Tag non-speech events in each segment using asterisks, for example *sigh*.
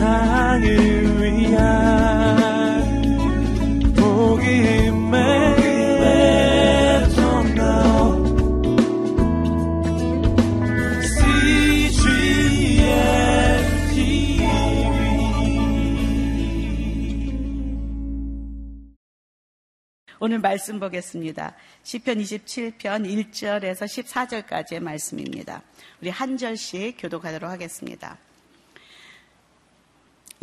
세상을 위한 복음의 오늘 말씀 보겠습니다. 시편 27편 1절에서 14절까지의 말씀입니다. 우리 한 절씩 교독하도록 하겠습니다.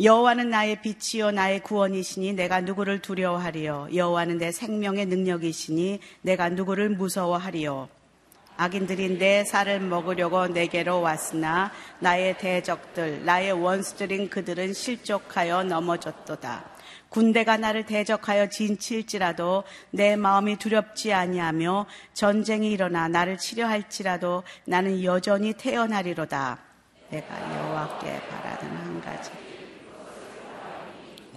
여호와는 나의 빛이요 나의 구원이시니 내가 누구를 두려워하리요 여호와는 내 생명의 능력이시니 내가 누구를 무서워하리요 악인들이 내 살을 먹으려고 내게로 왔으나 나의 대적들 나의 원수들인 그들은 실족하여 넘어졌도다 군대가 나를 대적하여 진칠지라도 내 마음이 두렵지 아니하며 전쟁이 일어나 나를 치료할지라도 나는 여전히 태어나리로다. 내가 여호와께 바라는 한 가지.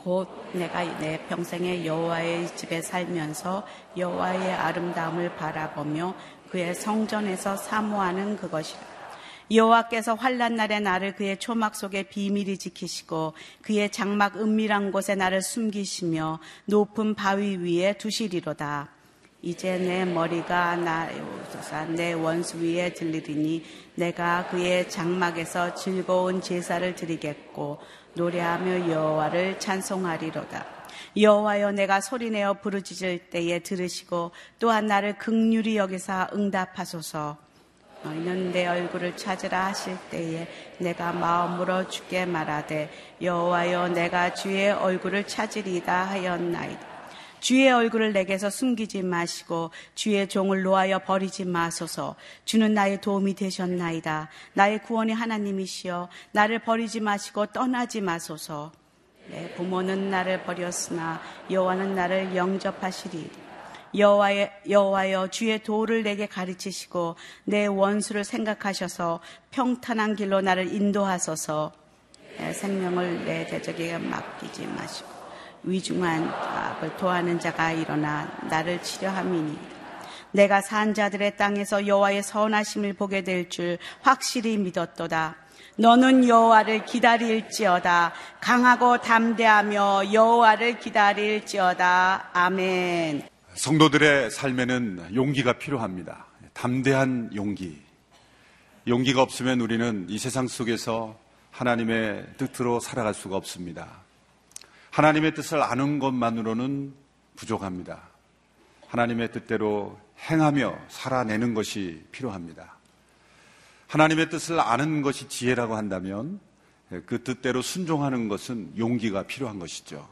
곧 내가 내 평생에 여호와의 집에 살면서 여호와의 아름다움을 바라보며 그의 성전에서 사모하는 그것이라. 여호와께서 환란 날에 나를 그의 초막 속에 비밀히 지키시고 그의 장막 은밀한 곳에 나를 숨기시며 높은 바위 위에 두시리로다. 이제 내 머리가 나오소서 내 원수 위에 들리리니 내가 그의 장막에서 즐거운 제사를 드리겠고 노래하며 여호와를 찬송하리로다. 여호와여 내가 소리내어 부르짖을 때에 들으시고 또한 나를 극률이 여기사 응답하소서. 너희는 내 얼굴을 찾으라 하실 때에 내가 마음으로 주께 말하되 여호와여 내가 주의 얼굴을 찾으리다 하였나이다. 주의 얼굴을 내게서 숨기지 마시고 주의 종을 놓아여 버리지 마소서. 주는 나의 도움이 되셨나이다. 나의 구원이 하나님이시여 나를 버리지 마시고 떠나지 마소서. 내 부모는 나를 버렸으나 여호와는 나를 영접하시리. 여호와의 여호와여 주의 도를 내게 가르치시고 내 원수를 생각하셔서 평탄한 길로 나를 인도하소서. 내 생명을 내 대적에게 맡기지 마시고 위중한 악을 도하는 자가 일어나 나를 치료함이니 내가 산 자들의 땅에서 여호와의 선하심을 보게 될 줄 확실히 믿었도다. 너는 여호와를 기다릴지어다. 강하고 담대하며 여호와를 기다릴지어다. 아멘. 성도들의 삶에는 용기가 필요합니다. 담대한 용기. 용기가 없으면 우리는 이 세상 속에서 하나님의 뜻으로 살아갈 수가 없습니다. 하나님의 뜻을 아는 것만으로는 부족합니다. 하나님의 뜻대로 행하며 살아내는 것이 필요합니다. 하나님의 뜻을 아는 것이 지혜라고 한다면 그 뜻대로 순종하는 것은 용기가 필요한 것이죠.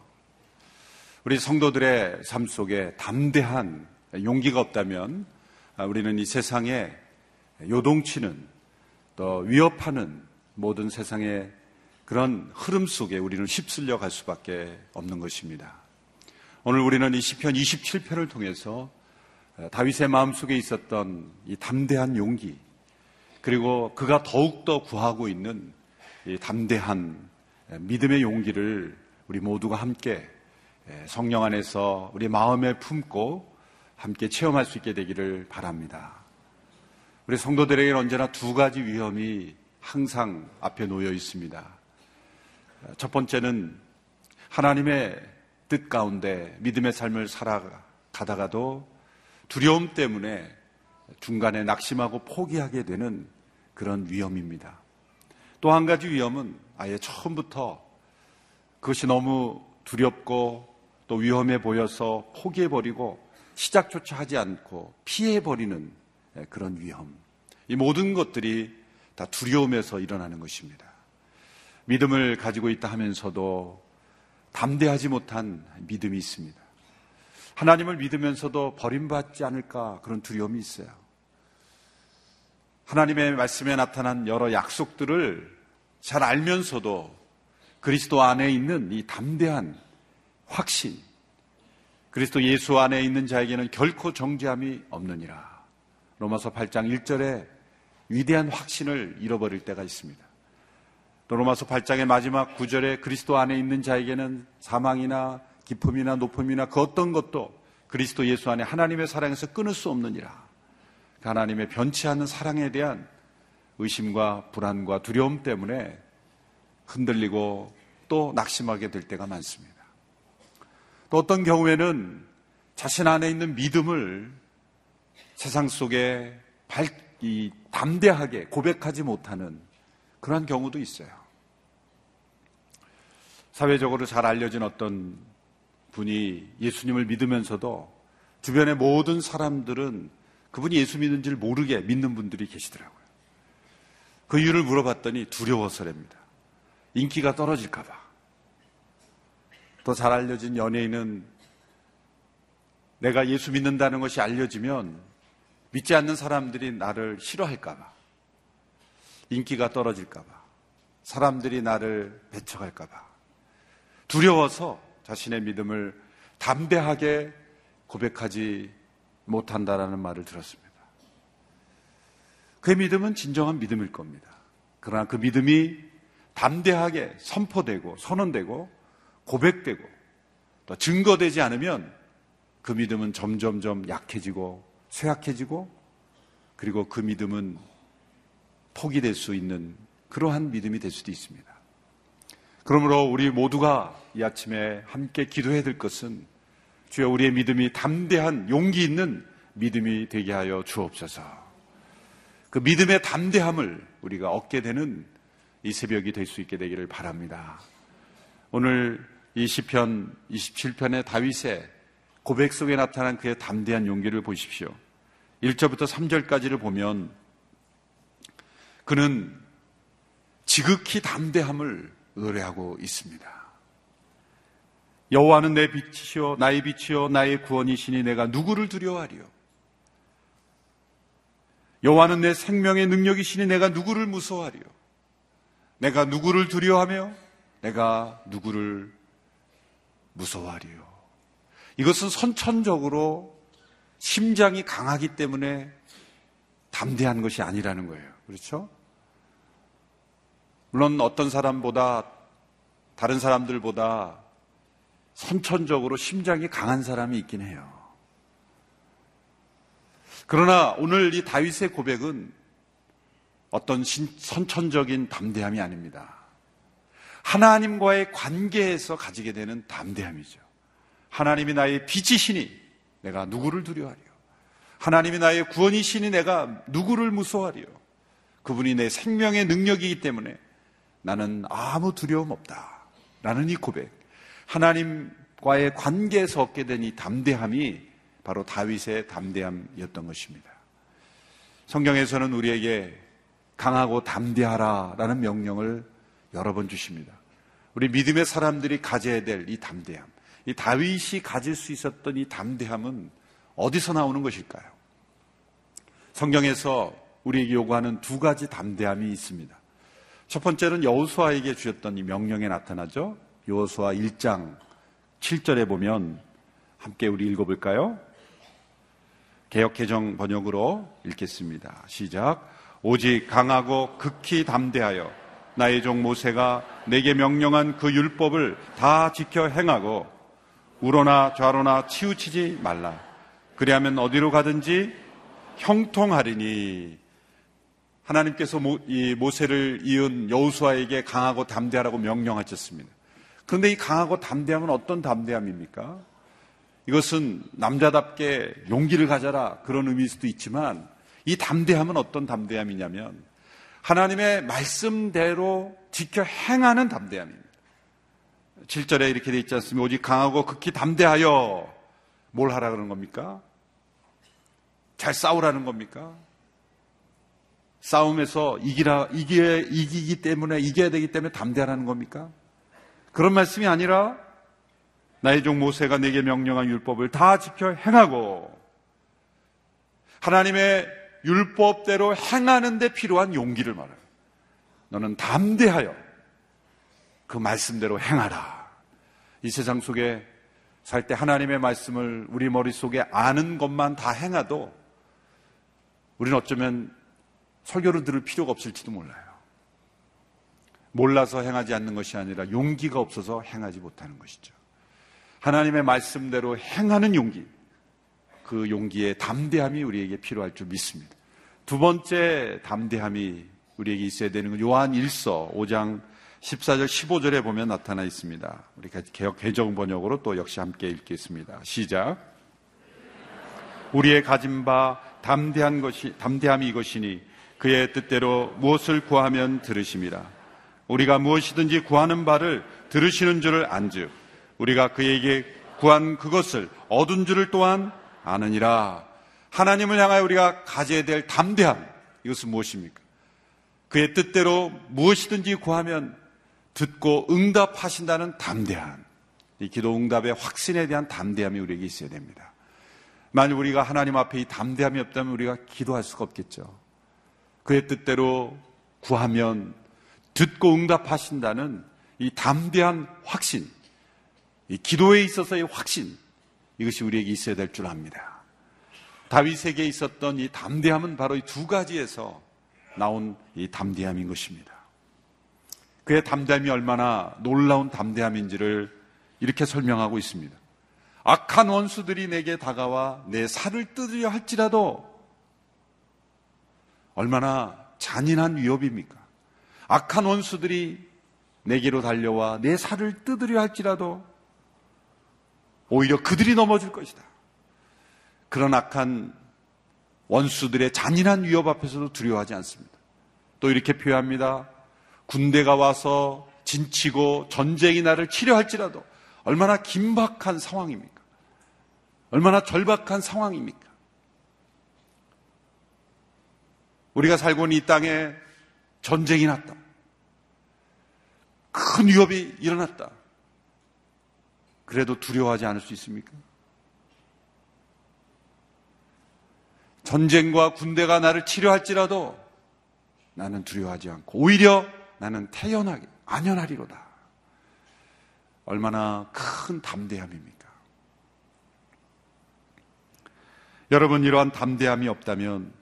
우리 성도들의 삶 속에 담대한 용기가 없다면 우리는 이 세상에 요동치는 또 위협하는 모든 세상의 그런 흐름 속에 우리는 휩쓸려 갈 수밖에 없는 것입니다. 오늘 우리는 이 시편 27편을 통해서 다윗의 마음속에 있었던 이 담대한 용기 그리고 그가 더욱더 구하고 있는 이 담대한 믿음의 용기를 우리 모두가 함께 예, 성령 안에서 우리 마음에 품고 함께 체험할 수 있게 되기를 바랍니다. 우리 성도들에게는 언제나 두 가지 위험이 항상 앞에 놓여 있습니다. 첫 번째는 하나님의 뜻 가운데 믿음의 삶을 살아가다가도 두려움 때문에 중간에 낙심하고 포기하게 되는 그런 위험입니다. 또 한 가지 위험은 아예 처음부터 그것이 너무 두렵고 또 위험해 보여서 포기해버리고 시작조차 하지 않고 피해버리는 그런 위험. 이 모든 것들이 다 두려움에서 일어나는 것입니다. 믿음을 가지고 있다 하면서도 담대하지 못한 믿음이 있습니다. 하나님을 믿으면서도 버림받지 않을까 그런 두려움이 있어요. 하나님의 말씀에 나타난 여러 약속들을 잘 알면서도 그리스도 안에 있는 이 담대한 확신. 그리스도 예수 안에 있는 자에게는 결코 정죄함이 없느니라. 로마서 8장 1절에 위대한 확신을 잃어버릴 때가 있습니다. 또 로마서 8장의 마지막 9절에 그리스도 안에 있는 자에게는 사망이나 기품이나 높음이나 그 어떤 것도 그리스도 예수 안에 하나님의 사랑에서 끊을 수 없느니라. 그 하나님의 변치 않는 사랑에 대한 의심과 불안과 두려움 때문에 흔들리고 또 낙심하게 될 때가 많습니다. 또 어떤 경우에는 자신 안에 있는 믿음을 세상 속에 발, 이, 담대하게 고백하지 못하는 그러한 경우도 있어요. 사회적으로 잘 알려진 어떤 분이 예수님을 믿으면서도 주변의 모든 사람들은 그분이 예수 믿는 줄 모르게 믿는 분들이 계시더라고요. 그 이유를 물어봤더니 두려워서랍니다. 인기가 떨어질까봐. 더잘 알려진 연예인은 내가 예수 믿는다는 것이 알려지면 믿지 않는 사람들이 나를 싫어할까봐. 인기가 떨어질까봐. 사람들이 나를 배척할까봐. 두려워서 자신의 믿음을 담대하게 고백하지 못한다라는 말을 들었습니다. 그 믿음은 진정한 믿음일 겁니다. 그러나 그 믿음이 담대하게 선포되고 선언되고 고백되고 또 증거되지 않으면 그 믿음은 점점점 약해지고 쇠약해지고 그리고 그 믿음은 포기될 수 있는 그러한 믿음이 될 수도 있습니다. 그러므로 우리 모두가 이 아침에 함께 기도해야 될 것은 주여 우리의 믿음이 담대한 용기 있는 믿음이 되게 하여 주옵소서. 그 믿음의 담대함을 우리가 얻게 되는 이 새벽이 될 수 있게 되기를 바랍니다. 오늘 이 시편 27편의 다윗의 고백 속에 나타난 그의 담대한 용기를 보십시오. 1절부터 3절까지를 보면 그는 지극히 담대함을 의뢰하고 있습니다. 여호와는 내 빛이요 나의 빛이요 나의 구원이시니 내가 누구를 두려워하리요 여호와는 내 생명의 능력이시니 내가 누구를 무서워하리요 내가 누구를 두려워하며 내가 누구를 무서워하리요 이것은 선천적으로 심장이 강하기 때문에 담대한 것이 아니라는 거예요. 그렇죠? 물론 어떤 사람보다 다른 사람들보다 선천적으로 심장이 강한 사람이 있긴 해요. 그러나 오늘 이 다윗의 고백은 어떤 선천적인 담대함이 아닙니다. 하나님과의 관계에서 가지게 되는 담대함이죠. 하나님이 나의 빛이시니 내가 누구를 두려워하리요? 하나님이 나의 구원이시니 내가 누구를 무서워하리요? 그분이 내 생명의 능력이기 때문에 나는 아무 두려움 없다. 라는 이 고백. 하나님과의 관계에서 얻게 된 이 담대함이 바로 다윗의 담대함이었던 것입니다. 성경에서는 우리에게 강하고 담대하라 라는 명령을 여러 번 주십니다. 우리 믿음의 사람들이 가져야 될 이 담대함. 이 다윗이 가질 수 있었던 이 담대함은 어디서 나오는 것일까요? 성경에서 우리에게 요구하는 두 가지 담대함이 있습니다. 첫 번째는 여호수아에게 주셨던 이 명령에 나타나죠. 여호수아 1장 7절에 보면 함께 우리 읽어볼까요? 개혁개정 번역으로 읽겠습니다. 시작. 오직 강하고 극히 담대하여 나의 종 모세가 내게 명령한 그 율법을 다 지켜 행하고 우로나 좌로나 치우치지 말라. 그리하면 어디로 가든지 형통하리니 하나님께서 모세를 이은 여우수아에게 강하고 담대하라고 명령하셨습니다. 그런데 이 강하고 담대함은 어떤 담대함입니까? 이것은 남자답게 용기를 가져라 그런 의미일 수도 있지만 이 담대함은 어떤 담대함이냐면 하나님의 말씀대로 지켜 행하는 담대함입니다. 7절에 이렇게 되어 있지 않습니까? 오직 강하고 극히 담대하여 뭘 하라 그러는 겁니까? 잘 싸우라는 겁니까? 싸움에서 이기라, 이기, 이기기 때문에, 이겨야 되기 때문에 담대하라는 겁니까? 그런 말씀이 아니라, 나의 종 모세가 내게 명령한 율법을 다 지켜 행하고, 하나님의 율법대로 행하는데 필요한 용기를 말해요. 너는 담대하여 그 말씀대로 행하라. 이 세상 속에 살 때 하나님의 말씀을 우리 머릿속에 아는 것만 다 행하도 우리는 어쩌면 설교를 들을 필요가 없을지도 몰라요. 몰라서 행하지 않는 것이 아니라 용기가 없어서 행하지 못하는 것이죠. 하나님의 말씀대로 행하는 용기, 그 용기의 담대함이 우리에게 필요할 줄 믿습니다. 두 번째 담대함이 우리에게 있어야 되는 건 요한 1서 5장 14절, 15절에 보면 나타나 있습니다. 우리가 개혁 개정 번역으로 또 역시 함께 읽겠습니다. 시작. 우리의 가진 바 담대한 것이 담대함이 이것이니 그의 뜻대로 무엇을 구하면 들으심이라. 우리가 무엇이든지 구하는 바를 들으시는 줄을 안즉 우리가 그에게 구한 그것을 얻은 줄을 또한 아느니라. 하나님을 향하여 우리가 가져야 될 담대함 이것은 무엇입니까? 그의 뜻대로 무엇이든지 구하면 듣고 응답하신다는 담대함. 이 기도 응답의 확신에 대한 담대함이 우리에게 있어야 됩니다. 만약 우리가 하나님 앞에 이 담대함이 없다면 우리가 기도할 수가 없겠죠. 그의 뜻대로 구하면 듣고 응답하신다는 이 담대한 확신, 이 기도에 있어서의 확신, 이것이 우리에게 있어야 될 줄 압니다. 다윗에게 있었던 이 담대함은 바로 이 두 가지에서 나온 이 담대함인 것입니다. 그의 담대함이 얼마나 놀라운 담대함인지를 이렇게 설명하고 있습니다. 악한 원수들이 내게 다가와 내 살을 뜯으려 할지라도 얼마나 잔인한 위협입니까? 악한 원수들이 내게로 달려와 내 살을 뜯으려 할지라도 오히려 그들이 넘어질 것이다. 그런 악한 원수들의 잔인한 위협 앞에서도 두려워하지 않습니다. 또 이렇게 표현합니다. 군대가 와서 진치고 전쟁이 나를 치료할지라도 얼마나 긴박한 상황입니까? 얼마나 절박한 상황입니까? 우리가 살고 있는 이 땅에 전쟁이 났다. 큰 위협이 일어났다. 그래도 두려워하지 않을 수 있습니까? 전쟁과 군대가 나를 치료할지라도 나는 두려워하지 않고 오히려 나는 태연하게 안연하리로다. 얼마나 큰 담대함입니까? 여러분 이러한 담대함이 없다면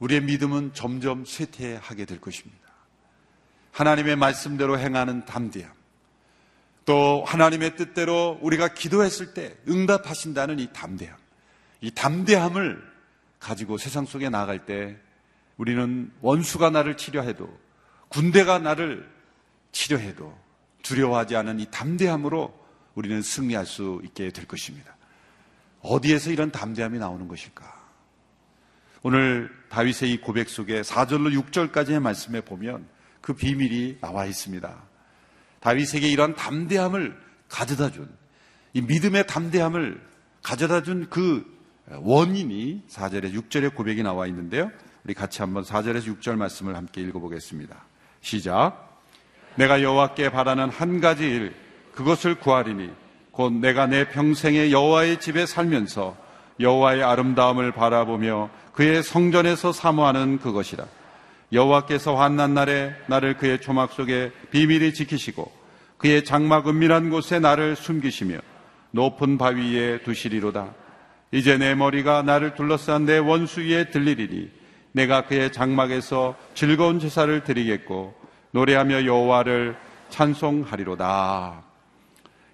우리의 믿음은 점점 쇠퇴하게 될 것입니다. 하나님의 말씀대로 행하는 담대함. 또 하나님의 뜻대로 우리가 기도했을 때 응답하신다는 이 담대함. 이 담대함을 가지고 세상 속에 나갈 때 우리는 원수가 나를 치료해도 군대가 나를 치료해도 두려워하지 않은 이 담대함으로 우리는 승리할 수 있게 될 것입니다. 어디에서 이런 담대함이 나오는 것일까? 오늘 다윗의 이 고백 속에 4절로 6절까지의 말씀에 보면 그 비밀이 나와 있습니다. 다윗에게 이런 담대함을 가져다 준, 이 믿음의 담대함을 가져다 준 그 원인이 4절에 6절의 고백이 나와 있는데요. 우리 같이 한번 4절에서 6절 말씀을 함께 읽어보겠습니다. 시작. 내가 여호와께 바라는 한 가지 일, 그것을 구하리니 곧 내가 내 평생에 여호와의 집에 살면서 여호와의 아름다움을 바라보며 그의 성전에서 사모하는 그것이라. 여호와께서 환난 날에 나를 그의 조막 속에 비밀히 지키시고 그의 장막 은밀한 곳에 나를 숨기시며 높은 바위 에 두시리로다. 이제 내 머리가 나를 둘러싼 내 원수 위에 들리리니 내가 그의 장막에서 즐거운 제사를 드리겠고 노래하며 여호와를 찬송하리로다.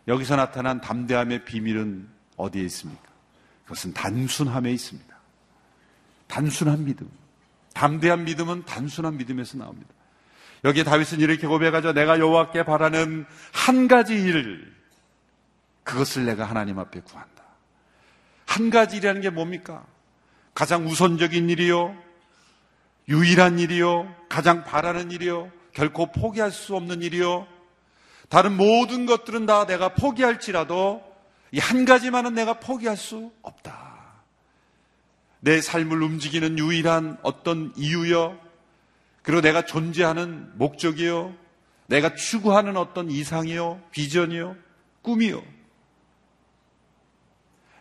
여기서 나타난 담대함의 비밀은 어디에 있습니까? 그것은 단순함에 있습니다. 단순한 믿음. 담대한 믿음은 단순한 믿음에서 나옵니다. 여기에 다윗은 이렇게 고백하죠. 내가 여호와께 바라는 한 가지 일, 그것을 내가 하나님 앞에 구한다. 한 가지 일이라는 게 뭡니까? 가장 우선적인 일이요, 유일한 일이요, 가장 바라는 일이요, 결코 포기할 수 없는 일이요, 다른 모든 것들은 다 내가 포기할지라도 이 한 가지만은 내가 포기할 수 없다. 내 삶을 움직이는 유일한 어떤 이유요, 그리고 내가 존재하는 목적이요, 내가 추구하는 어떤 이상이요, 비전이요, 꿈이요.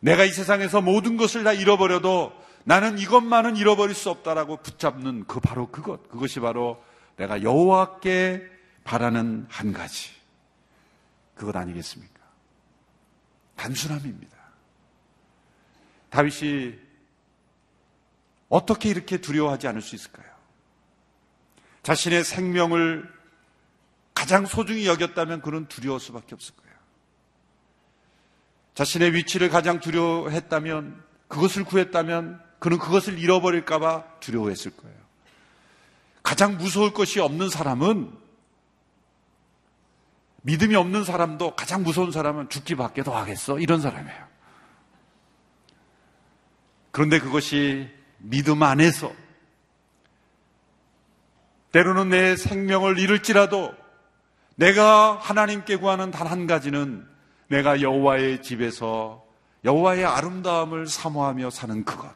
내가 이 세상에서 모든 것을 다 잃어버려도 나는 이것만은 잃어버릴 수 없다라고 붙잡는 그 바로 그것, 그것이 바로 내가 여호와께 바라는 한 가지. 그것 아니겠습니까? 단순함입니다. 다윗이 어떻게 이렇게 두려워하지 않을 수 있을까요? 자신의 생명을 가장 소중히 여겼다면 그는 두려울 수밖에 없을 거예요. 자신의 위치를 가장 두려워했다면 그것을 구했다면 그는 그것을 잃어버릴까봐 두려워했을 거예요. 가장 무서울 것이 없는 사람은 믿음이 없는 사람도 가장 무서운 사람은 죽기밖에 더 하겠어. 이런 사람이에요. 그런데 그것이 믿음 안에서 때로는 내 생명을 잃을지라도 내가 하나님께 구하는 단 한 가지는 내가 여호와의 집에서 여호와의 아름다움을 사모하며 사는 그것.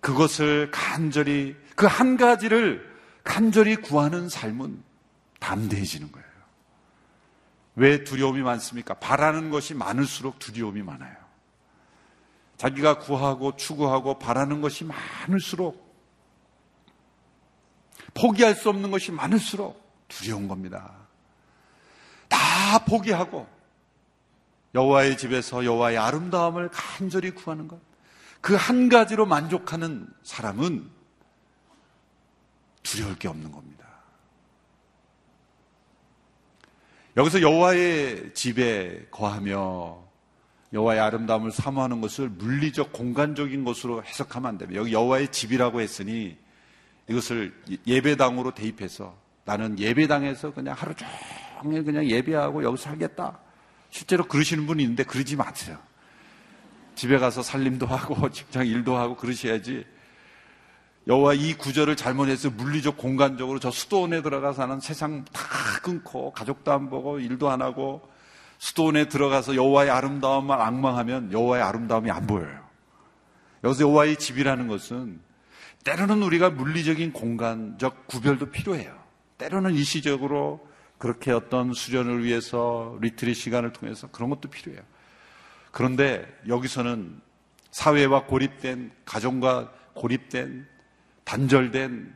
그것을 간절히 그 한 가지를 간절히 구하는 삶은 담대해지는 거예요. 왜 두려움이 많습니까? 바라는 것이 많을수록 두려움이 많아요. 자기가 구하고 추구하고 바라는 것이 많을수록 포기할 수 없는 것이 많을수록 두려운 겁니다. 다 포기하고 여호와의 집에서 여호와의 아름다움을 간절히 구하는 것. 그 한 가지로 만족하는 사람은 두려울 게 없는 겁니다. 여기서 여호와의 집에 거하며 여호와의 아름다움을 사모하는 것을 물리적 공간적인 것으로 해석하면 안 됩니다. 여기 여호와의 집이라고 했으니 이것을 예배당으로 대입해서 나는 예배당에서 그냥 하루 종일 그냥 예배하고 여기서 살겠다. 실제로 그러시는 분이 있는데 그러지 마세요. 집에 가서 살림도 하고 *laughs* 직장 일도 하고 그러셔야지. 여호와 이 구절을 잘못해서 물리적 공간적으로 저 수도원에 들어가서 는 세상 다 끊고 가족도 안 보고 일도 안 하고 수도원에 들어가서 여호와의 아름다움만 앙망하면 여호와의 아름다움이 안 보여요. 여기서 여호와의 집이라는 것은 때로는 우리가 물리적인 공간적 구별도 필요해요. 때로는 일시적으로 그렇게 어떤 수련을 위해서 retreat 시간을 통해서 그런 것도 필요해요. 그런데 여기서는 사회와 고립된 가정과 고립된 단절된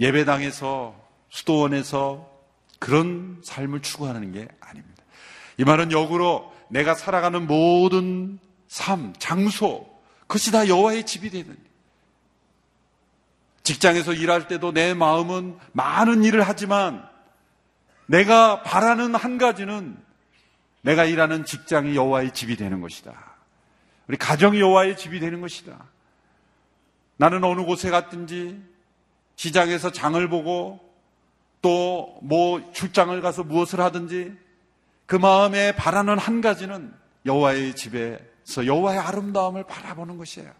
예배당에서 수도원에서 그런 삶을 추구하는 게 아닙니다. 이 말은 역으로 내가 살아가는 모든 삶, 장소, 그것이 다 여호와의 집이 되는 직장에서 일할 때도 내 마음은 많은 일을 하지만 내가 바라는 한 가지는 내가 일하는 직장이 여호와의 집이 되는 것이다. 우리 가정이 여호와의 집이 되는 것이다. 나는 어느 곳에 갔든지 시장에서 장을 보고 또 뭐 출장을 가서 무엇을 하든지 그 마음에 바라는 한 가지는 여호와의 집에서 여호와의 아름다움을 바라보는 것이에요.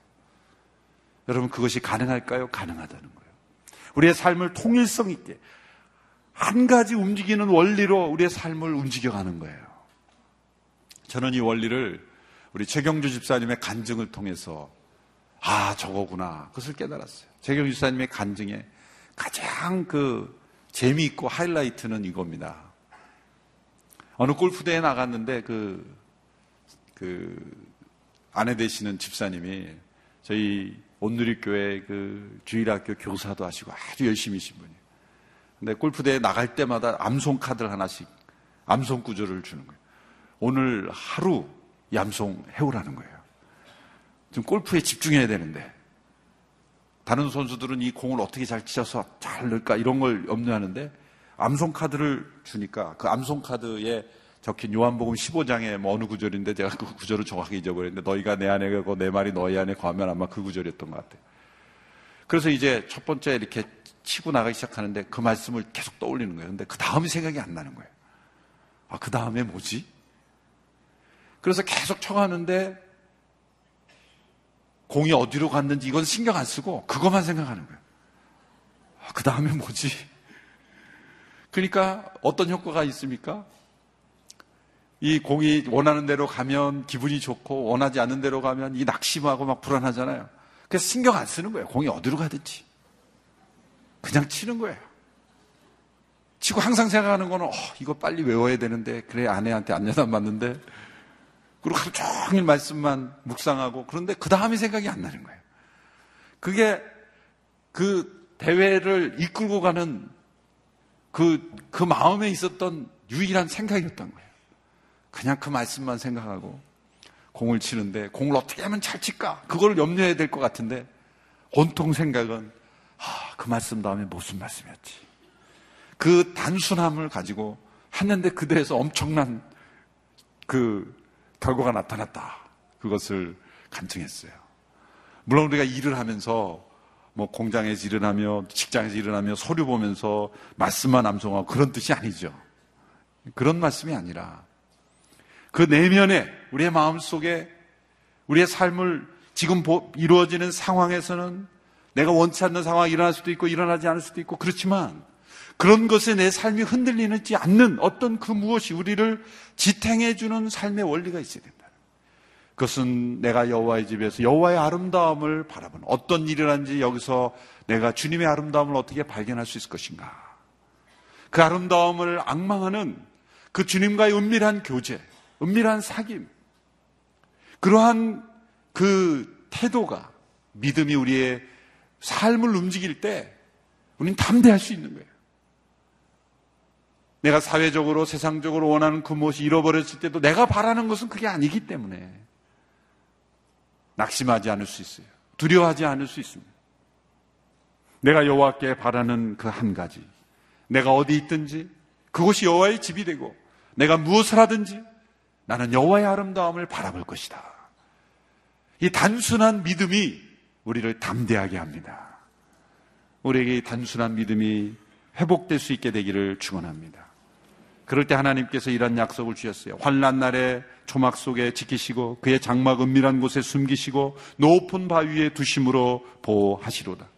여러분 그것이 가능할까요? 가능하다는 거예요. 우리의 삶을 통일성 있게 한 가지 움직이는 원리로 우리의 삶을 움직여가는 거예요. 저는 이 원리를 우리 최경주 집사님의 간증을 통해서 아 저거구나 그것을 깨달았어요. 최경주 집사님의 간증에 가장 그 재미있고 하이라이트는 이겁니다. 어느 골프대에 나갔는데 그, 그 아내 되시는 집사님이 저희 온누리교회 그 주일학교 교사도 하시고 아주 열심히신 분이에요. 근데 골프대에 나갈 때마다 암송 카드를 하나씩 암송 구조를 주는 거예요. 오늘 하루 이 암송 해오라는 거예요. 지금 골프에 집중해야 되는데 다른 선수들은 이 공을 어떻게 잘 치셔서 잘 넣을까 이런 걸 염려하는데 암송 카드를 주니까 그 암송 카드에 적힌 요한복음 15장에 뭐 어느 구절인데 제가 그 구절을 정확히 잊어버렸는데 너희가 내 안에 가고 내 말이 너희 안에 거하면 아마 그 구절이었던 것 같아요. 그래서 이제 첫 번째 이렇게 치고 나가기 시작하는데 그 말씀을 계속 떠올리는 거예요. 근데 그 다음이 생각이 안 나는 거예요. 아, 그 다음에 뭐지? 그래서 계속 쳐가는데 공이 어디로 갔는지 이건 신경 안 쓰고 그것만 생각하는 거예요. 아, 그 다음에 뭐지? 그러니까 어떤 효과가 있습니까? 이 공이 원하는 대로 가면 기분이 좋고 원하지 않는 대로 가면 이 낙심하고 막 불안하잖아요. 그래서 신경 안 쓰는 거예요. 공이 어디로 가든지. 그냥 치는 거예요. 치고 항상 생각하는 거는 어, 이거 빨리 외워야 되는데 그래 아내한테 안내단 맞는데 그리고 하루 종일 말씀만 묵상하고 그런데 그 다음에 생각이 안 나는 거예요. 그게 그 대회를 이끌고 가는 그, 그 마음에 있었던 유일한 생각이었던 거예요. 그냥 그 말씀만 생각하고 공을 치는데 공을 어떻게 하면 잘 칠까? 그걸 염려해야 될 것 같은데 온통 생각은 아, 그 말씀 다음에 무슨 말씀이었지? 그 단순함을 가지고 했는데 그대에서 엄청난 그 결과가 나타났다. 그것을 간증했어요. 물론 우리가 일을 하면서 뭐 공장에서 일을 하며 직장에서 일을 하며 서류 보면서 말씀만 암송하고 그런 뜻이 아니죠. 그런 말씀이 아니라 그 내면에 우리의 마음 속에 우리의 삶을 지금 이루어지는 상황에서는 내가 원치 않는 상황이 일어날 수도 있고 일어나지 않을 수도 있고 그렇지만 그런 것에 내 삶이 흔들리지 않는 어떤 그 무엇이 우리를 지탱해 주는 삶의 원리가 있어야 된다. 그것은 내가 여호와의 집에서 여호와의 아름다움을 바라보는 어떤 일이란지 여기서 내가 주님의 아름다움을 어떻게 발견할 수 있을 것인가. 그 아름다움을 악망하는 그 주님과의 은밀한 교제, 은밀한 사귐, 그러한 그 태도가 믿음이 우리의 삶을 움직일 때 우리는 담대할 수 있는 거예요. 내가 사회적으로 세상적으로 원하는 그 무엇이 잃어버렸을 때도 내가 바라는 것은 그게 아니기 때문에 낙심하지 않을 수 있어요. 두려워하지 않을 수 있습니다. 내가 여호와께 바라는 그 한 가지. 내가 어디 있든지 그곳이 여호와의 집이 되고 내가 무엇을 하든지 나는 여호와의 아름다움을 바라볼 것이다. 이 단순한 믿음이 우리를 담대하게 합니다. 우리에게 이 단순한 믿음이 회복될 수 있게 되기를 축원합니다. 그럴 때 하나님께서 이런 약속을 주셨어요. 환란 날에 초막 속에 지키시고 그의 장막 은밀한 곳에 숨기시고 높은 바위에 두심으로 보호하시로다.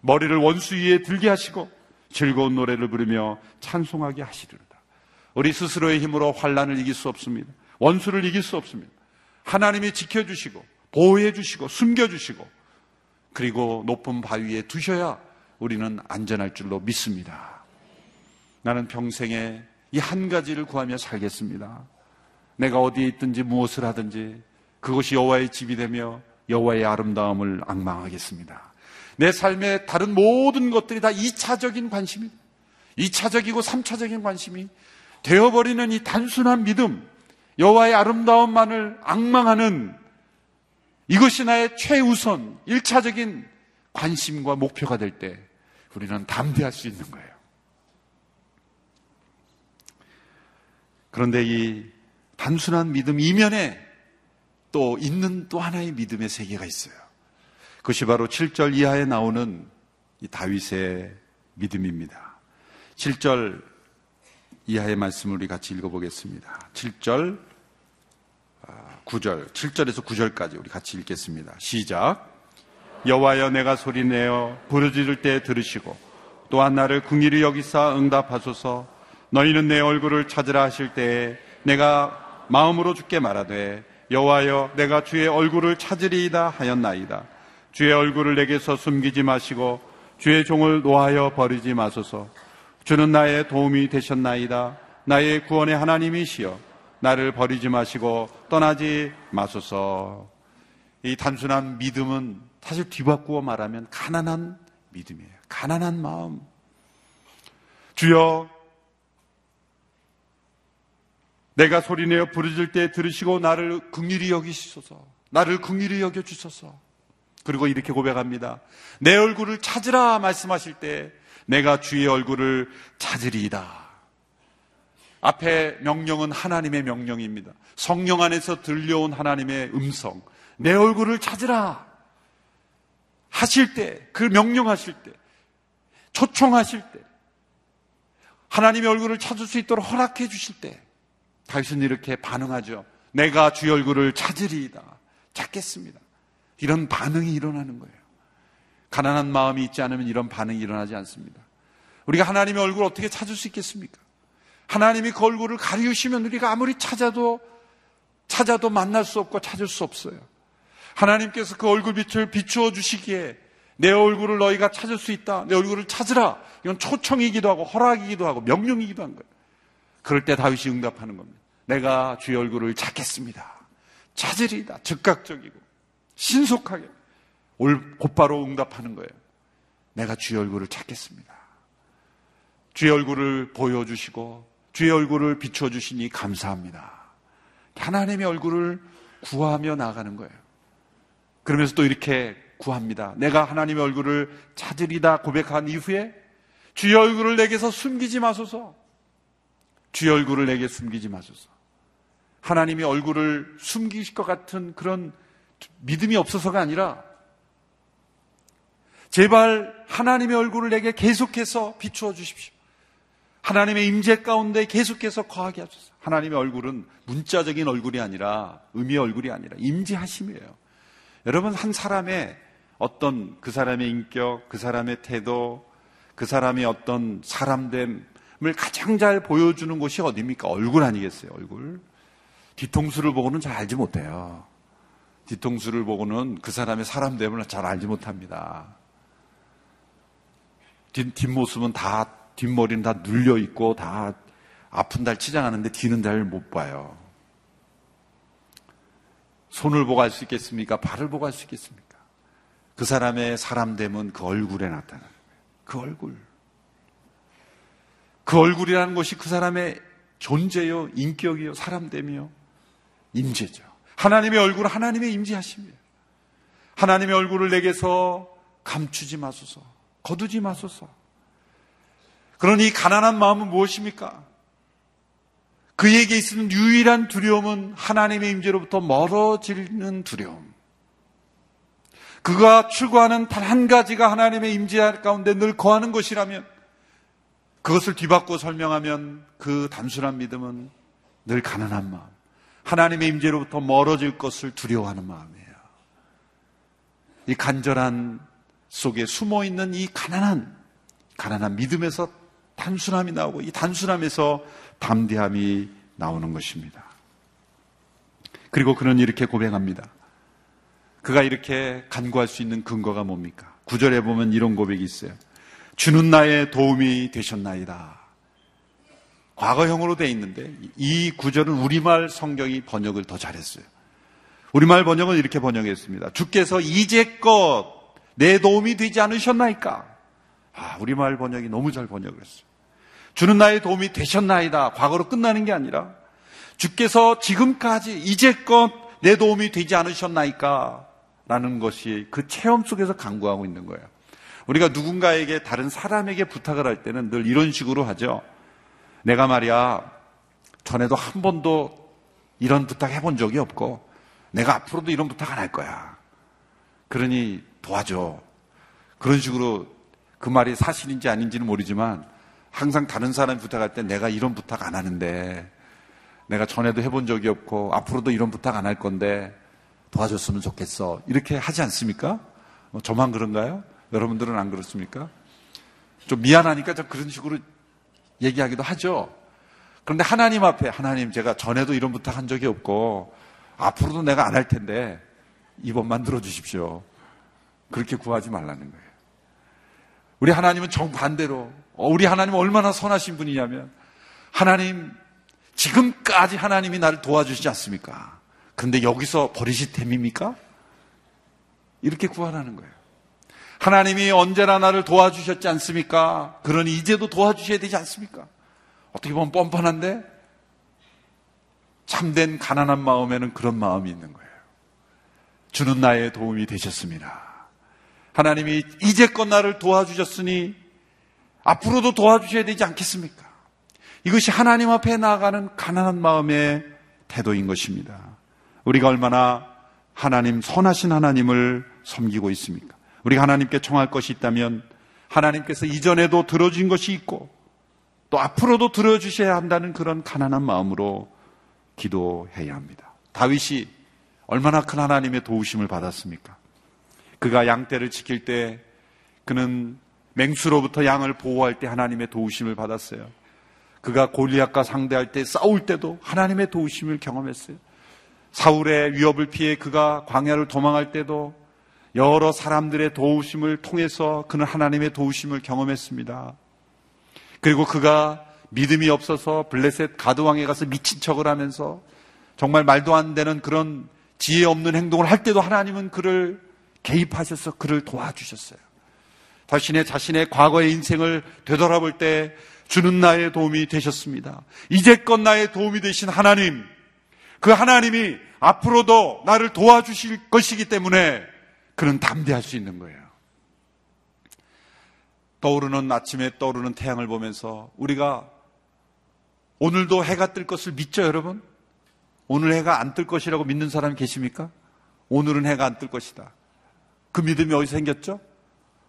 머리를 원수 위에 들게 하시고 즐거운 노래를 부르며 찬송하게 하시리로다. 우리 스스로의 힘으로 환란을 이길 수 없습니다. 원수를 이길 수 없습니다. 하나님이 지켜주시고 보호해 주시고 숨겨 주시고 그리고 높은 바위에 두셔야 우리는 안전할 줄로 믿습니다. 나는 평생에 이 한 가지를 구하며 살겠습니다. 내가 어디에 있든지 무엇을 하든지 그것이 여호와의 집이 되며 여호와의 아름다움을 악망하겠습니다. 내 삶의 다른 모든 것들이 다 2차적인 관심입니다. 2차적이고 3차적인 관심이 되어버리는 이 단순한 믿음, 여호와의 아름다움만을 악망하는 이것이 나의 최우선 1차적인 관심과 목표가 될 때 우리는 담대할 수 있는 거예요. 그런데 이 단순한 믿음 이면에 또 있는 또 하나의 믿음의 세계가 있어요. 그것이 바로 7절 이하에 나오는 이 다윗의 믿음입니다. 7절 이하의 말씀을 우리 같이 읽어보겠습니다. 7절, 9절, 7절에서 9절까지 우리 같이 읽겠습니다. 시작. 여호와여 내가 소리내어 부르짖을 때 들으시고 또한 나를 궁일이 여기사 응답하소서 너희는 내 얼굴을 찾으라 하실 때에 내가 마음으로 죽게 말하되 여호와여 내가 주의 얼굴을 찾으리이다 하였나이다 주의 얼굴을 내게서 숨기지 마시고 주의 종을 노하여 버리지 마소서 주는 나의 도움이 되셨나이다. 나의 구원의 하나님이시여 나를 버리지 마시고 떠나지 마소서. 이 단순한 믿음은 사실 뒤바꾸어 말하면 가난한 믿음이에요. 가난한 마음. 주여, 내가 소리내어 부르질 때 들으시고 나를 긍휼히 여기시소서. 나를 긍휼히 여겨 주소서. 그리고 이렇게 고백합니다. 내 얼굴을 찾으라 말씀하실 때 내가 주의 얼굴을 찾으리이다. 앞에 명령은 하나님의 명령입니다. 성령 안에서 들려온 하나님의 음성. 내 얼굴을 찾으라. 하실 때, 그 명령하실 때, 초청하실 때, 하나님의 얼굴을 찾을 수 있도록 허락해 주실 때, 다윗은 이렇게 반응하죠. 내가 주의 얼굴을 찾으리이다. 찾겠습니다. 이런 반응이 일어나는 거예요. 가난한 마음이 있지 않으면 이런 반응이 일어나지 않습니다. 우리가 하나님의 얼굴을 어떻게 찾을 수 있겠습니까? 하나님이 그 얼굴을 가리우시면 우리가 아무리 찾아도 찾아도 만날 수 없고 찾을 수 없어요. 하나님께서 그 얼굴빛을 비추어 주시기에 내 얼굴을 너희가 찾을 수 있다. 내 얼굴을 찾으라. 이건 초청이기도 하고 허락이기도 하고 명령이기도 한 거예요. 그럴 때 다윗이 응답하는 겁니다. 내가 주의 얼굴을 찾겠습니다. 찾으리다. 즉각적이고 신속하게 올 곧바로 응답하는 거예요. 내가 주의 얼굴을 찾겠습니다. 주의 얼굴을 보여주시고 주의 얼굴을 비춰주시니 감사합니다. 하나님의 얼굴을 구하며 나가는 거예요. 그러면서 또 이렇게 구합니다. 내가 하나님의 얼굴을 찾으리다 고백한 이후에 주의 얼굴을 내게서 숨기지 마소서. 주의 얼굴을 내게 숨기지 마소서. 하나님의 얼굴을 숨기실 것 같은 그런 믿음이 없어서가 아니라 제발 하나님의 얼굴을 내게 계속해서 비추어 주십시오. 하나님의 임재 가운데 계속해서 거하게 하소서. 하나님의 얼굴은 문자적인 얼굴이 아니라 의미의 얼굴이 아니라 임재하심이에요. 여러분 한 사람의 어떤 그 사람의 인격, 그 사람의 태도, 그 사람이 어떤 사람됨을 가장 잘 보여주는 곳이 어디입니까? 얼굴 아니겠어요, 얼굴. 뒤통수를 보고는 잘 알지 못해요. 뒤통수를 보고는 그 사람의 사람됨을 잘 알지 못합니다. 뒷, 뒷모습은 다, 뒷머리는 다 눌려있고 다 아픈 달 치장하는데 뒤는 잘 못 봐요. 손을 보고 할 수 있겠습니까? 발을 보고 할 수 있겠습니까? 그 사람의 사람됨은 그 얼굴에 나타나는. 그 얼굴. 그 얼굴이라는 것이 그 사람의 존재요, 인격이요, 사람됨이요, 임재죠. 하나님의 얼굴, 하나님의 임재하심이에요. 하나님의 얼굴을 내게서 감추지 마소서, 거두지 마소서. 그러니 가난한 마음은 무엇입니까? 그에게 있는 유일한 두려움은 하나님의 임재로부터 멀어지는 두려움. 그가 추구하는 단 한 가지가 하나님의 임재 가운데 늘 거하는 것이라면 그것을 뒤바꿔 설명하면 그 단순한 믿음은 늘 가난한 마음. 하나님의 임재로부터 멀어질 것을 두려워하는 마음이에요. 이 간절한 속에 숨어 있는 이 가난한 가난한 믿음에서 단순함이 나오고 이 단순함에서 담대함이 나오는 것입니다. 그리고 그는 이렇게 고백합니다. 그가 이렇게 간구할 수 있는 근거가 뭡니까? 구절에 보면 이런 고백이 있어요. 주는 나의 도움이 되셨나이다. 과거형으로 돼 있는데 이 구절은 우리말 성경이 번역을 더 잘했어요. 우리말 번역은 이렇게 번역했습니다. 주께서 이제껏 내 도움이 되지 않으셨나이까? 아, 우리말 번역이 너무 잘 번역을 했어요. 주는 나의 도움이 되셨나이다. 과거로 끝나는 게 아니라 주께서 지금까지 이제껏 내 도움이 되지 않으셨나이까? 라는 것이 그 체험 속에서 강구하고 있는 거예요. 우리가 누군가에게 다른 사람에게 부탁을 할 때는 늘 이런 식으로 하죠. 내가 말이야, 전에도 한 번도 이런 부탁 해본 적이 없고, 내가 앞으로도 이런 부탁 안 할 거야. 그러니 도와줘. 그런 식으로 그 말이 사실인지 아닌지는 모르지만, 항상 다른 사람이 부탁할 때 내가 이런 부탁 안 하는데, 내가 전에도 해본 적이 없고, 앞으로도 이런 부탁 안 할 건데, 도와줬으면 좋겠어. 이렇게 하지 않습니까? 뭐 저만 그런가요? 여러분들은 안 그렇습니까? 좀 미안하니까 좀 그런 식으로 얘기하기도 하죠. 그런데 하나님 앞에 하나님 제가 전에도 이런 부탁 한 적이 없고 앞으로도 내가 안 할 텐데 이번만 들어주십시오. 그렇게 구하지 말라는 거예요. 우리 하나님은 정반대로 어, 우리 하나님은 얼마나 선하신 분이냐면 하나님 지금까지 하나님이 나를 도와주시지 않습니까? 그런데 여기서 버리시 템입니까? 이렇게 구하라는 거예요. 하나님이 언제나 나를 도와주셨지 않습니까? 그러니 이제도 도와주셔야 되지 않습니까? 어떻게 보면 뻔뻔한데 참된 가난한 마음에는 그런 마음이 있는 거예요. 주는 나의 도움이 되셨습니다. 하나님이 이제껏 나를 도와주셨으니 앞으로도 도와주셔야 되지 않겠습니까? 이것이 하나님 앞에 나아가는 가난한 마음의 태도인 것입니다. 우리가 얼마나 하나님, 선하신 하나님을 섬기고 있습니까? 우리가 하나님께 청할 것이 있다면 하나님께서 이전에도 들어준 것이 있고 또 앞으로도 들어주셔야 한다는 그런 가난한 마음으로 기도해야 합니다. 다윗이 얼마나 큰 하나님의 도우심을 받았습니까? 그가 양떼를 지킬 때 그는 맹수로부터 양을 보호할 때 하나님의 도우심을 받았어요. 그가 골리앗과 상대할 때 싸울 때도 하나님의 도우심을 경험했어요. 사울의 위협을 피해 그가 광야를 도망할 때도 여러 사람들의 도우심을 통해서 그는 하나님의 도우심을 경험했습니다. 그리고 그가 믿음이 없어서 블레셋 가드왕에 가서 미친 척을 하면서 정말 말도 안 되는 그런 지혜 없는 행동을 할 때도 하나님은 그를 개입하셔서 그를 도와주셨어요. 자신의 자신의 과거의 인생을 되돌아볼 때 주는 나의 도움이 되셨습니다. 이제껏 나의 도움이 되신 하나님, 그 하나님이 앞으로도 나를 도와주실 것이기 때문에 그는 담대할 수 있는 거예요. 떠오르는 아침에 떠오르는 태양을 보면서 우리가 오늘도 해가 뜰 것을 믿죠, 여러분? 오늘 해가 안 뜰 것이라고 믿는 사람이 계십니까? 오늘은 해가 안 뜰 것이다. 그 믿음이 어디서 생겼죠?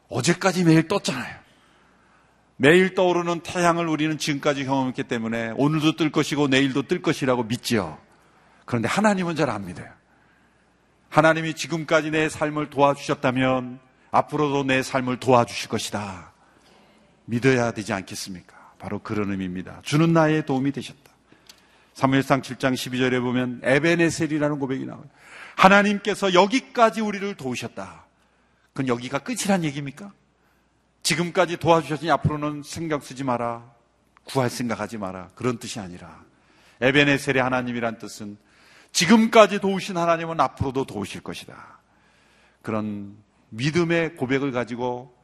어제까지 매일 떴잖아요. 매일 떠오르는 태양을 우리는 지금까지 경험했기 때문에 오늘도 뜰 것이고 내일도 뜰 것이라고 믿지요. 그런데 하나님은 잘 안 믿어요. 하나님이 지금까지 내 삶을 도와주셨다면 앞으로도 내 삶을 도와주실 것이다. 믿어야 되지 않겠습니까? 바로 그런 의미입니다. 주는 나의 도움이 되셨다. 사무엘상 7장 12절에 보면 에베네셀이라는 고백이 나와요. 하나님께서 여기까지 우리를 도우셨다. 그건 여기가 끝이란 얘기입니까? 지금까지 도와주셨으니 앞으로는 생각 쓰지 마라. 구할 생각하지 마라. 그런 뜻이 아니라 에베네셀의 하나님이란 뜻은 지금까지 도우신 하나님은 앞으로도 도우실 것이다. 그런 믿음의 고백을 가지고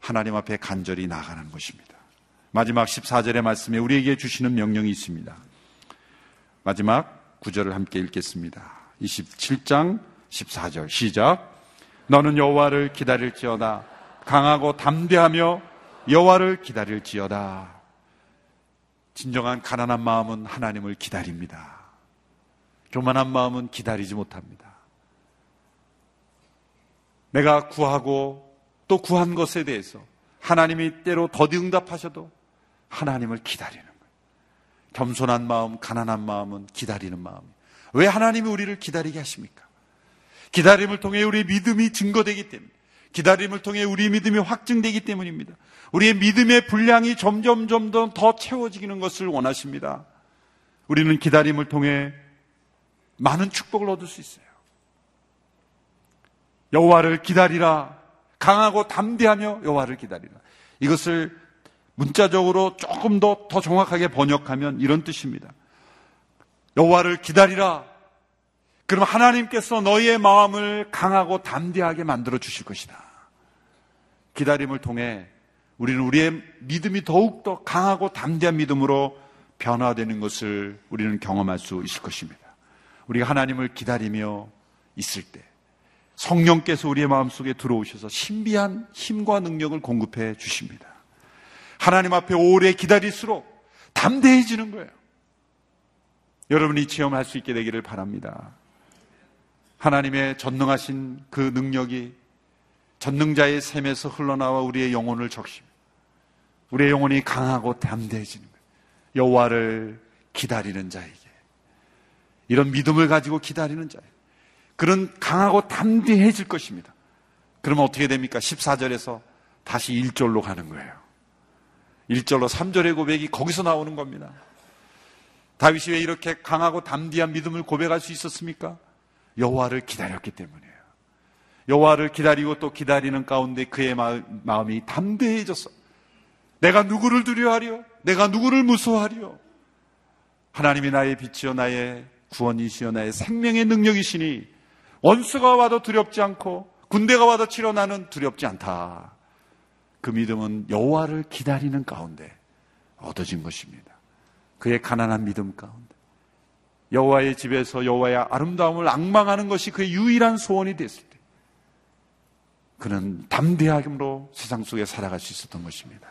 하나님 앞에 간절히 나가는 것입니다. 마지막 14절의 말씀에 우리에게 주시는 명령이 있습니다. 마지막 9절을 함께 읽겠습니다. 27장 14절 시작. 너는 여호와를 기다릴지어다 강하고 담대하며 여호와를 기다릴지어다. 진정한 가난한 마음은 하나님을 기다립니다. 교만한 마음은 기다리지 못합니다. 내가 구하고 또 구한 것에 대해서 하나님이 때로 더디 응답하셔도 하나님을 기다리는 거예요. 겸손한 마음, 가난한 마음은 기다리는 마음이에요. 왜 하나님이 우리를 기다리게 하십니까? 기다림을 통해 우리의 믿음이 증거되기 때문에 기다림을 통해 우리의 믿음이 확증되기 때문입니다. 우리의 믿음의 분량이 점점 점점 더 채워지는 것을 원하십니다. 우리는 기다림을 통해 많은 축복을 얻을 수 있어요. 여호와를 기다리라. 강하고 담대하며 여호와를 기다리라. 이것을 문자적으로 조금 더 더 정확하게 번역하면 이런 뜻입니다. 여호와를 기다리라. 그럼 하나님께서 너희의 마음을 강하고 담대하게 만들어 주실 것이다. 기다림을 통해 우리는 우리의 믿음이 더욱더 강하고 담대한 믿음으로 변화되는 것을 우리는 경험할 수 있을 것입니다. 우리가 하나님을 기다리며 있을 때 성령께서 우리의 마음속에 들어오셔서 신비한 힘과 능력을 공급해 주십니다. 하나님 앞에 오래 기다릴수록 담대해지는 거예요. 여러분이 체험할 수 있게 되기를 바랍니다. 하나님의 전능하신 그 능력이 전능자의 샘에서 흘러나와 우리의 영혼을 적십니다. 우리의 영혼이 강하고 담대해지는 거예요. 여호와를 기다리는 자에게 이런 믿음을 가지고 기다리는 자에게 그런 강하고 담대해질 것입니다. 그러면 어떻게 됩니까? 14절에서 다시 1절로 가는 거예요. 1절로 3절의 고백이 거기서 나오는 겁니다. 다윗이 왜 이렇게 강하고 담대한 믿음을 고백할 수 있었습니까? 여호와를 기다렸기 때문이에요. 여호와를 기다리고 또 기다리는 가운데 그의 마음이 담대해졌어. 내가 누구를 두려워하리요? 내가 누구를 무서워하리요? 하나님이 나의 빛이요 나의 구원이시여 나의 생명의 능력이시니 원수가 와도 두렵지 않고 군대가 와도 치러 나는 두렵지 않다. 그 믿음은 여호와를 기다리는 가운데 얻어진 것입니다. 그의 가난한 믿음 가운데 여호와의 집에서 여호와의 아름다움을 악망하는 것이 그의 유일한 소원이 됐을 때 그는 담대함으로 세상 속에 살아갈 수 있었던 것입니다.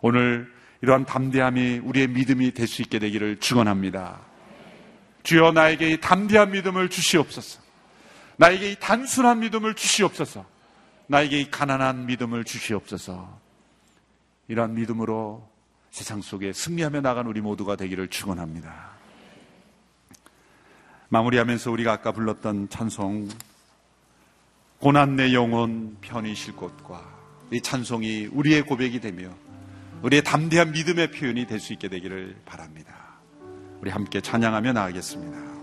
오늘 이러한 담대함이 우리의 믿음이 될 수 있게 되기를 축원합니다. 주여 나에게 이 담대한 믿음을 주시옵소서. 나에게 이 단순한 믿음을 주시옵소서. 나에게 이 가난한 믿음을 주시옵소서. 이러한 믿음으로 세상 속에 승리하며 나간 우리 모두가 되기를 축원합니다. 마무리하면서 우리가 아까 불렀던 찬송 고난 내 영혼 편히 쉴 곳과 이 찬송이 우리의 고백이 되며 우리의 담대한 믿음의 표현이 될 수 있게 되기를 바랍니다. 우리 함께 찬양하며 나가겠습니다.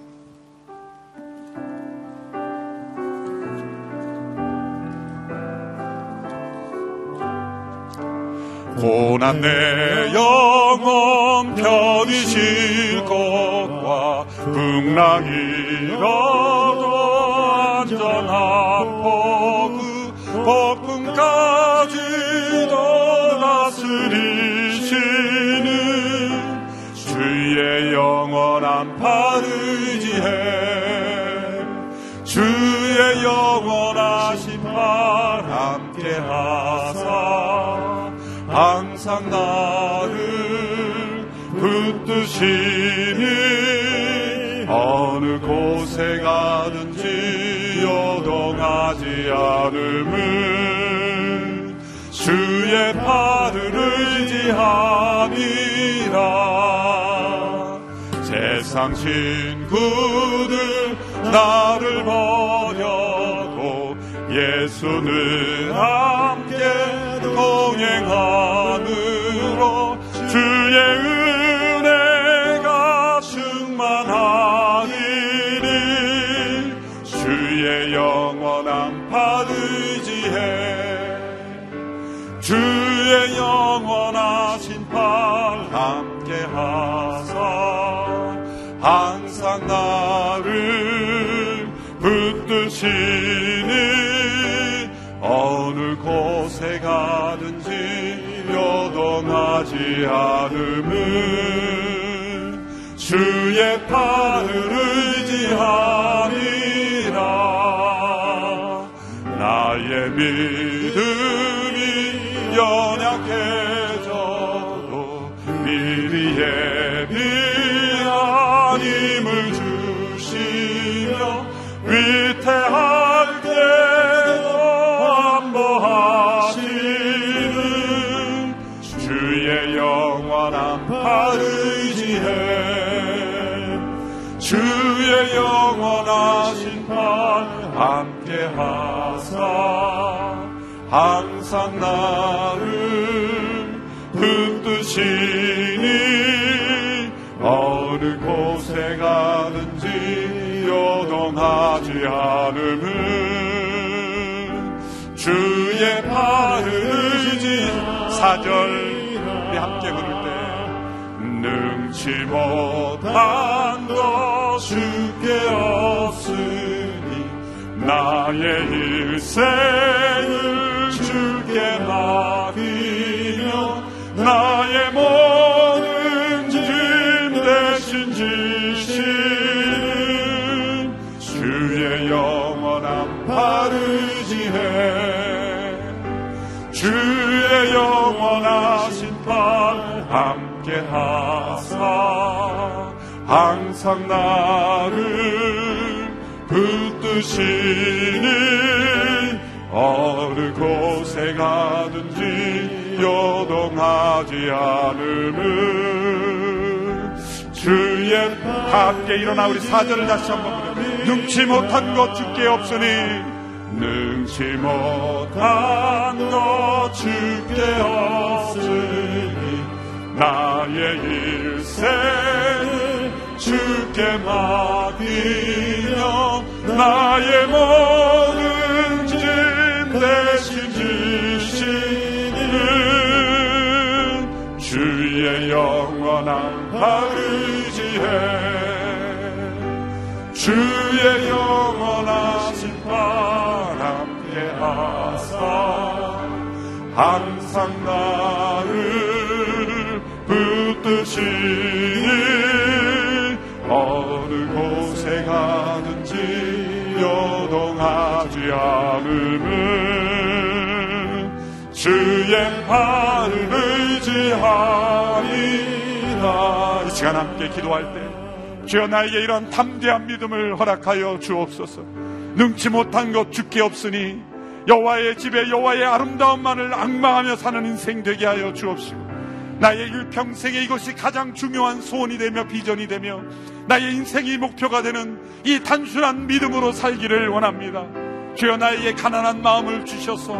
고난 내 영혼 편히 쉴 것과 풍랑이라도 안전하고 그 폭풍까지 도 다스리시는 주의 영원한 파르지해 주의 영원하신 발 함께 하사 항상 나를 붙드시니 어느 곳에 가든지 요동하지 않음은 주의 팔을 의지하니라. 세상 친구들 나를 버려도 예수는 함께 동행하느라 주의 은혜가 충만하리니 주의 영원한 팔 의지해. 주의 영원하신 팔 함께 하사 항상 나를 붙드시니 어느 곳에 가든지 않음은 주의 팔을 의지하니라. 나의 믿음이 연 항상 나를 붙드시니 어느 곳에 가든지 요동하지 않음은 주의 의지 사절 우리 함께 부를 때 능치 못한 것 주께 없으니 나의 일생을 함께 하사. 항상 나를 붙드시니 어느 곳에 가든지 요동하지 않음은 주의 함께 일어나 우리 사절을 다시 한번 능치 못한 것 주께 없으니 능치 못한 것 주께 없으니 나의 일생 주께 맡기며 나의 모든 짐 대신 지시는 주의 영원한 팔 의지해. 주의 영원하신 팔 함께 하사 항상 나 하지 않음은 주의 팔을 의지하리라. 이 시간 함께 기도할 때 주여 나에게 이런 담대한 믿음을 허락하여 주옵소서. 능치 못한 것 주께 없으니 여호와의 집에 여호와의 아름다움만을 악망하며 사는 인생 되게 하여 주옵시고 나의 일평생에 이것이 가장 중요한 소원이 되며 비전이 되며 나의 인생이 목표가 되는 이 단순한 믿음으로 살기를 원합니다. 주여 나에게 가난한 마음을 주셔서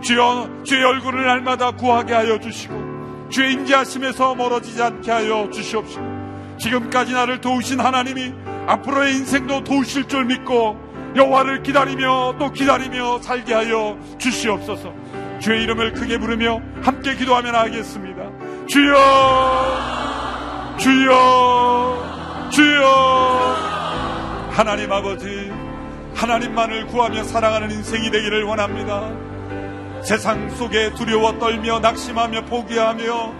주여 주의 얼굴을 날마다 구하게 하여 주시고 주의 인자하심에서 멀어지지 않게 하여 주시옵시고 지금까지 나를 도우신 하나님이 앞으로의 인생도 도우실 줄 믿고 여호와를 기다리며 또 기다리며 살게 하여 주시옵소서. 주의 이름을 크게 부르며 함께 기도하며 나가겠습니다. 주여, 주여, 주여. 하나님 아버지, 하나님만을 구하며 살아가는 인생이 되기를 원합니다. 세상 속에 두려워 떨며 낙심하며 포기하며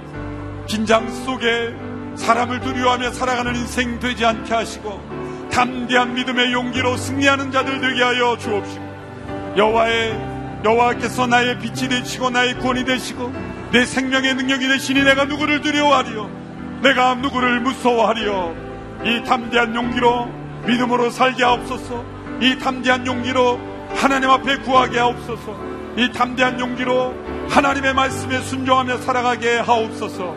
긴장 속에 사람을 두려워하며 살아가는 인생 되지 않게 하시고 담대한 믿음의 용기로 승리하는 자들 되게 하여 주옵시고 여호와의 여호와께서 나의 빛이 되시고 나의 구원이 되시고 내 생명의 능력이 되시니 내가 누구를 두려워하리요? 내가 누구를 무서워하리요? 이 담대한 용기로 믿음으로 살게 하옵소서. 이 담대한 용기로 하나님 앞에 구하게 하옵소서. 이 담대한 용기로 하나님의 말씀에 순종하며 살아가게 하옵소서.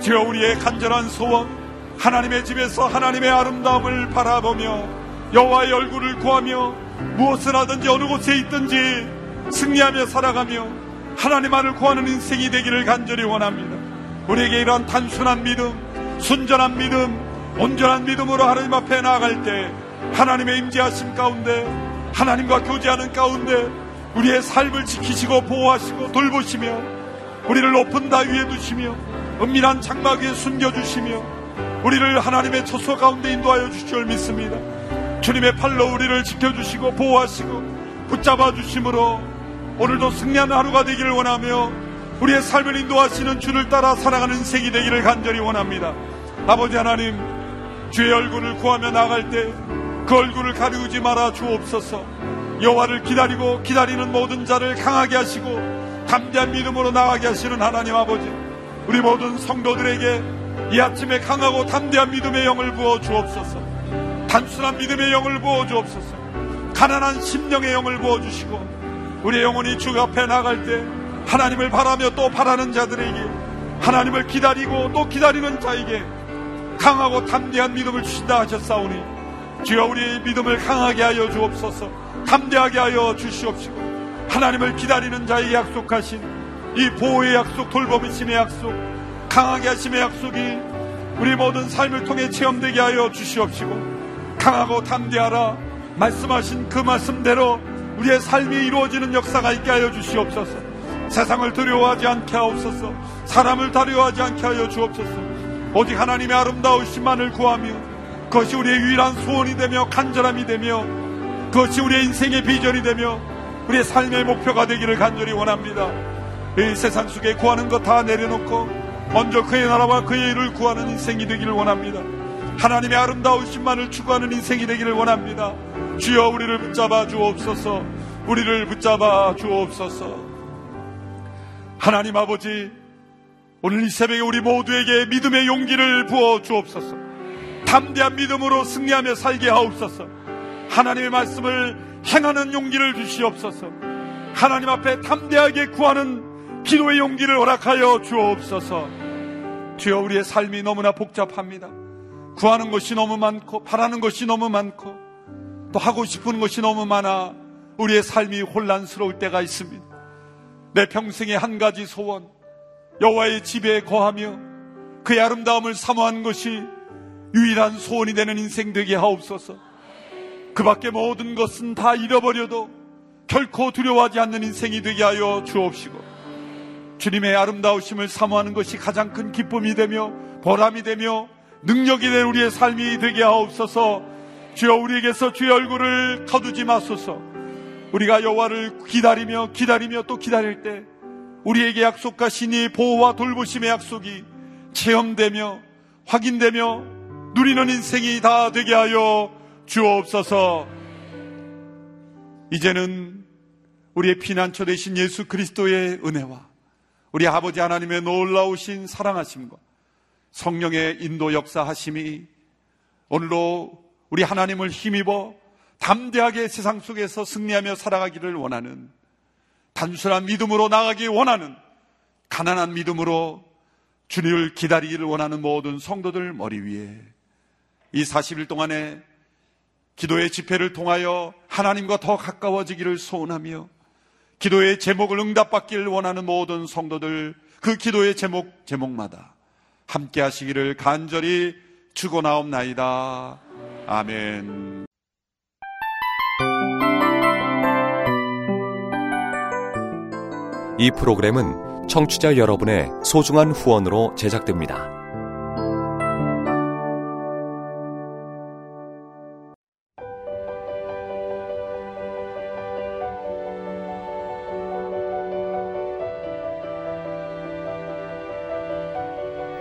주여 우리의 간절한 소원, 하나님의 집에서 하나님의 아름다움을 바라보며 여호와의 얼굴을 구하며 무엇을 하든지 어느 곳에 있든지 승리하며 살아가며 하나님만을 구하는 인생이 되기를 간절히 원합니다. 우리에게 이러한 단순한 믿음, 순전한 믿음, 온전한 믿음으로 하나님 앞에 나아갈 때 하나님의 임재하심 가운데 하나님과 교제하는 가운데 우리의 삶을 지키시고 보호하시고 돌보시며 우리를 높은 다 위에 두시며 은밀한 장막 위에 숨겨주시며 우리를 하나님의 처소 가운데 인도하여 주시올 믿습니다. 주님의 팔로 우리를 지켜주시고 보호하시고 붙잡아 주심으로 오늘도 승리하는 하루가 되기를 원하며 우리의 삶을 인도하시는 주를 따라 살아가는 인생이 되기를 간절히 원합니다. 아버지 하나님, 주의 얼굴을 구하며 나갈 때 그 얼굴을 가리우지 말아 주옵소서. 여호와를 기다리고 기다리는 모든 자를 강하게 하시고 담대한 믿음으로 나가게 하시는 하나님 아버지, 우리 모든 성도들에게 이 아침에 강하고 담대한 믿음의 영을 부어 주옵소서. 단순한 믿음의 영을 부어 주옵소서. 가난한 심령의 영을 부어 주시고 우리의 영혼이 주 앞에 나갈 때 하나님을 바라며 또 바라는 자들에게 하나님을 기다리고 또 기다리는 자에게 강하고 담대한 믿음을 주신다 하셨사오니 주여 우리의 믿음을 강하게 하여 주옵소서. 담대하게 하여 주시옵시고 하나님을 기다리는 자에게 약속하신 이 보호의 약속 돌봄이심의 약속 강하게 하심의 약속이 우리 모든 삶을 통해 체험되게 하여 주시옵시고 강하고 담대하라 말씀하신 그 말씀대로 우리의 삶이 이루어지는 역사가 있게 하여 주시옵소서. 세상을 두려워하지 않게 하옵소서. 사람을 다려하지 않게 하여 주옵소서. 오직 하나님의 아름다우심만을 구하며 그것이 우리의 유일한 소원이 되며 간절함이 되며 그것이 우리의 인생의 비전이 되며 우리의 삶의 목표가 되기를 간절히 원합니다. 이 세상 속에 구하는 것 다 내려놓고 먼저 그의 나라와 그의 일을 구하는 인생이 되기를 원합니다 하나님의 아름다우심만을 추구하는 인생이 되기를 원합니다. 주여 우리를 붙잡아 주옵소서. 우리를 붙잡아 주옵소서. 하나님 아버지, 오늘 이 새벽에 우리 모두에게 믿음의 용기를 부어 주옵소서. 담대한 믿음으로 승리하며 살게 하옵소서. 하나님의 말씀을 행하는 용기를 주시옵소서. 하나님 앞에 담대하게 구하는 기도의 용기를 허락하여 주옵소서. 주여 우리의 삶이 너무나 복잡합니다. 구하는 것이 너무 많고 바라는 것이 너무 많고 또 하고 싶은 것이 너무 많아 우리의 삶이 혼란스러울 때가 있습니다. 내 평생의 한 가지 소원 여호와의 집에 거하며 그의 아름다움을 사모하는 것이 유일한 소원이 되는 인생 되게 하옵소서. 그 밖에 모든 것은 다 잃어버려도 결코 두려워하지 않는 인생이 되게 하여 주옵시고 주님의 아름다우심을 사모하는 것이 가장 큰 기쁨이 되며 보람이 되며 능력이 된 우리의 삶이 되게 하옵소서. 주여 우리에게서 주의 얼굴을 거두지 마소서. 우리가 여호와를 기다리며 기다리며 또 기다릴 때 우리에게 약속하신 이 보호와 돌보심의 약속이 체험되며 확인되며 누리는 인생이 다 되게 하여 주옵소서. 이제는 우리의 피난처 되신 예수 그리스도의 은혜와 우리 아버지 하나님의 놀라우신 사랑하심과 성령의 인도 역사하심이 오늘로 우리 하나님을 힘입어 담대하게 세상 속에서 승리하며 살아가기를 원하는 단순한 믿음으로 나가기 원하는 가난한 믿음으로 주님을 기다리기를 원하는 모든 성도들 머리 위에 이 40일 동안에 기도의 집회를 통하여 하나님과 더 가까워지기를 소원하며 기도의 제목을 응답받기를 원하는 모든 성도들 그 기도의 제목 제목마다 함께 하시기를 간절히 축원하옵나이다. 아멘. 이 프로그램은 청취자 여러분의 소중한 후원으로 제작됩니다.